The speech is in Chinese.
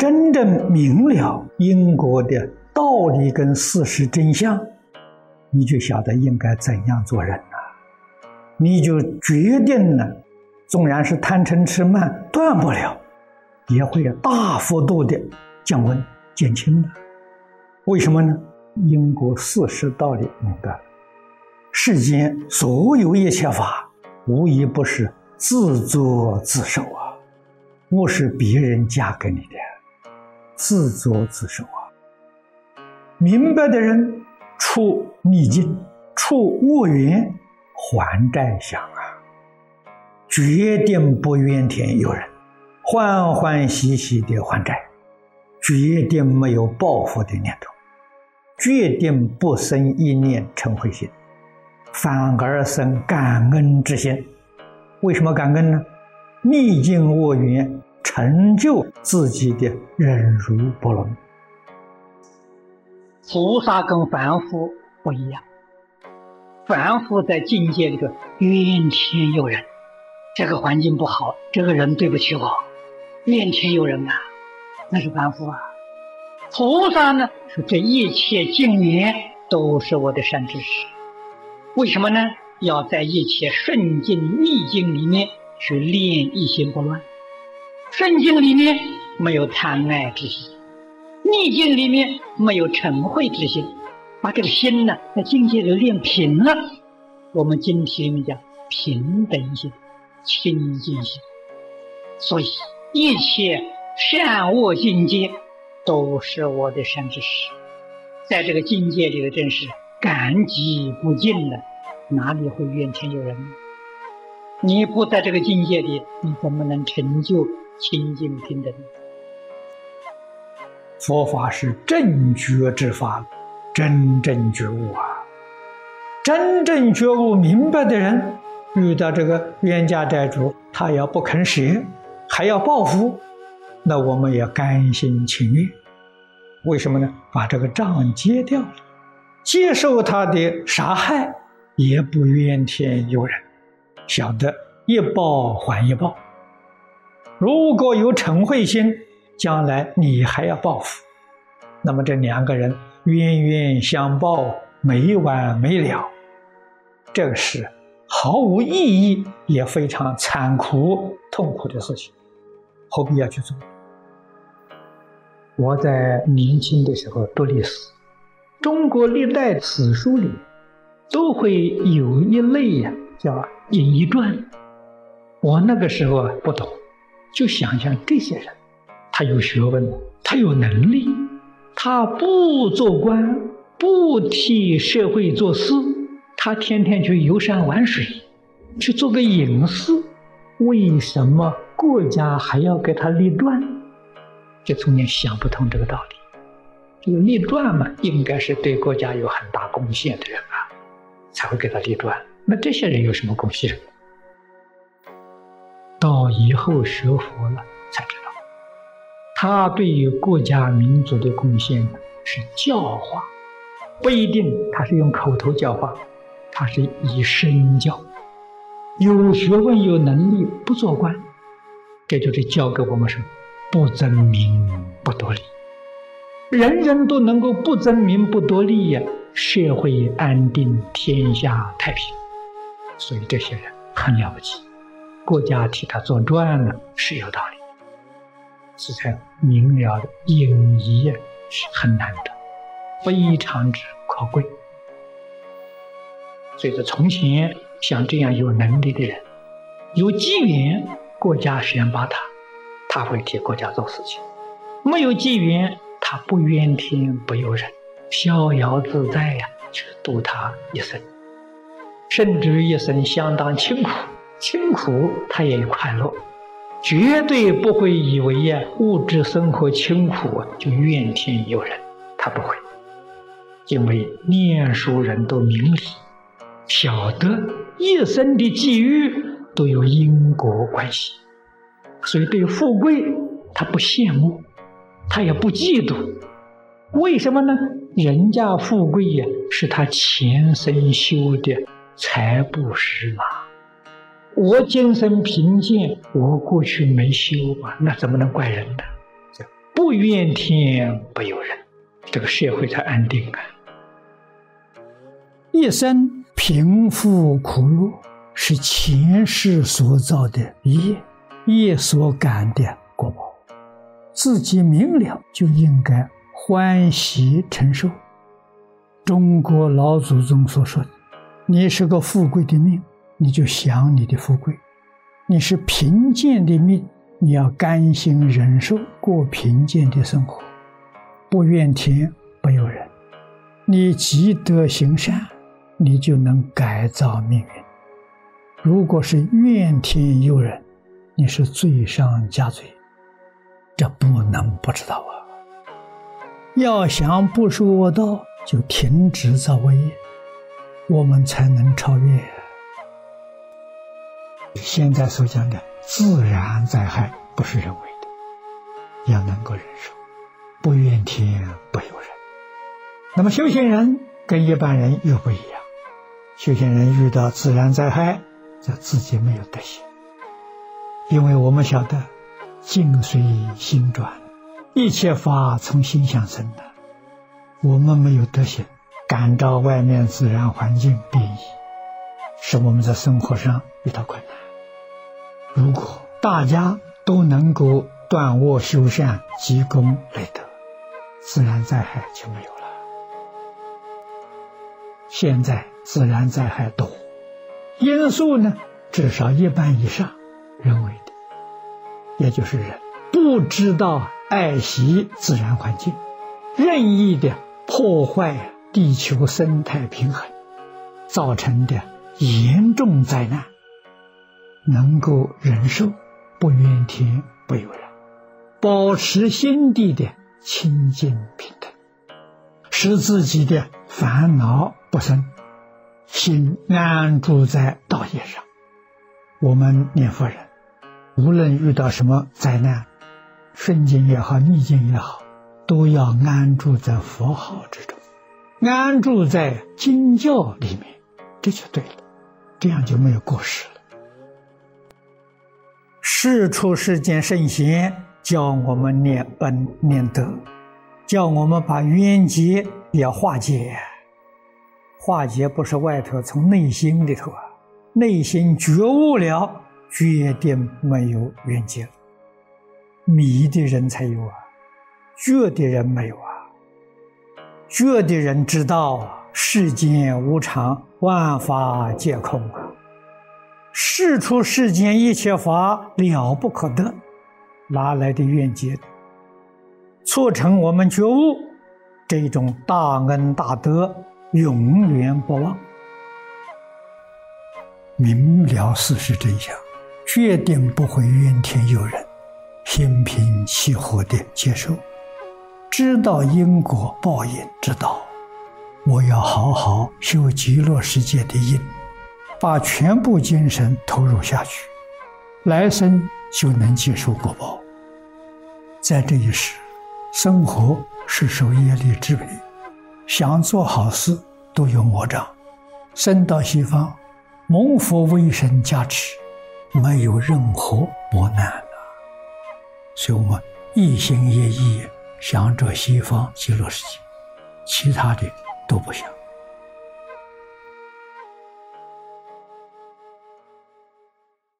真正明了因果的道理跟事实真相，你就晓得应该怎样做人了。你就决定了，纵然是贪嗔痴慢断不了，也会大幅度的降温减轻的。为什么呢？因果事实道理明白，世间所有一切法，无一不是自作自受啊，不是别人加给你的，自作自受啊。明白的人，出逆境，出恶缘，还债想啊，决定不怨天尤人，欢欢喜喜的还债，决定没有报复的念头。决定不生一念嗔恚心，反而生感恩之心。为什么感恩呢？逆境恶缘成就自己的忍辱不能。菩萨跟凡夫不一样，凡夫在境界里头怨天尤人，这个环境不好，这个人对不起我，怨天尤人啊，那是凡夫啊。菩萨呢？说这一切境缘都是我的善知识。为什么呢？要在一切顺境逆境里面去练一心不乱。顺境里面没有贪爱之心，逆境里面没有嗔恚之心，把这个心呢在境界里练平了。我们今天讲平等心、清净心，所以一切善恶境界。都是我的善知识，在这个境界里的真是感激不尽的，哪里会怨天尤人？你不在这个境界里，你怎么能成就清净平等？佛法是正觉之法，真正觉悟啊！真正觉悟明白的人，遇到这个冤家债主，他要不肯舍，还要报复。那我们也甘心情愿，为什么呢？把这个账结掉了，接受他的杀害，也不怨天尤人，晓得一报还一报。如果有嗔恚心，将来你还要报复，那么这两个人冤冤相报，没完没了，这个是毫无意义，也非常残酷痛苦的事情。何必要去做？我在年轻的时候读历史，中国历代史书里都会有一类呀，叫演义传。我那个时候不懂，就想想这些人，他有学问，他有能力，他不做官，不替社会做事，他天天去游山玩水，去做个隐士，为什么？国家还要给他立传，就中间想不通这个道理。这个立传嘛，应该是对国家有很大贡献的人啊，才会给他立传。那这些人有什么贡献？以后学佛了才知道，他对于国家民族的贡献是教化，不一定他是用口头教化，他是以身教。有学问有能力不做官。这就是教给我们什么：不争名，不夺利。人人都能够不争名，不夺利呀，社会安定，天下太平。所以这些人很了不起，国家替他做传呢是有道理。是才明了的隐逸是很难得，非常之可贵。所以说，从前像这样有能力的人，有机缘。国家选拔他，他会替国家做事情；没有机缘，他不怨天不尤人，逍遥自在呀，去度他一生，甚至一生相当清苦，清苦他也有快乐，绝对不会以为呀物质生活清苦就怨天尤人，他不会，因为念书人都明理，晓得一生的际遇。都有因果关系，所以对富贵他不羡慕，他也不嫉妒。为什么呢？人家富贵呀，是他前生修的财布施嘛。我今生贫贱，我过去没修嘛，那怎么能怪人呢？不不怨天不由人，这个社会才安定啊！一生贫富苦乐，是前世所造的业，业所感的果报。自己明了，就应该欢喜承受。中国老祖宗所说的：“你是个富贵的命，你就享你的富贵；你是贫贱的命。”你要甘心忍受过贫贱的生活，不怨天不由人。你积德行善，你就能改造命运。如果是怨天尤人，你是罪上加罪。这不能不知道啊！要想不受恶道，就停止造恶业，我们才能超越。现在所讲的。自然灾害不是人为的，要能够忍受，不怨天不尤人。那么修行人跟一般人又不一样，修行人遇到自然灾害，就自己没有德行，因为我们晓得境随心转，一切法从心想生的，我们没有德行，感召外面自然环境变异，使我们在生活上遇到困难。如果大家都能够断恶修善、积功累德，自然灾害就没有了。现在自然灾害多，因素呢至少一半以上人为的，也就是人不知道爱惜自然环境，任意的破坏地球生态平衡，造成的严重灾难。能够忍受，不怨天不尤人，保持心地的清净平等，使自己的烦恼不生，心安住在道业上。我们念佛人，无论遇到什么灾难，顺境也好，逆境也好，都要安住在佛号之中，安住在经教里面，这就对了，这样就没有过失了。世出世间圣贤教我们念恩念德，叫我们把冤结要化解。化解不是外头，从内心里头啊，内心觉悟了，决定没有冤结。迷的人才有啊，觉的人没有啊。觉的人知道啊世间无常，万法皆空啊。世出世间一切法了不可得，哪来的怨结？促成我们觉悟，这种大恩大德永远不忘。明了事实真相，决定不会怨天尤人，心平气和的接受，知道因果报应之道。我要好好修极乐世界的因。把全部精神投入下去，来生就能接受果报。在这一世，生活是受业力支配，想做好事都有魔障。生到西方，蒙佛威神加持，没有任何磨难了。所以我们一心一意想着西方极乐世界，其他的都不行。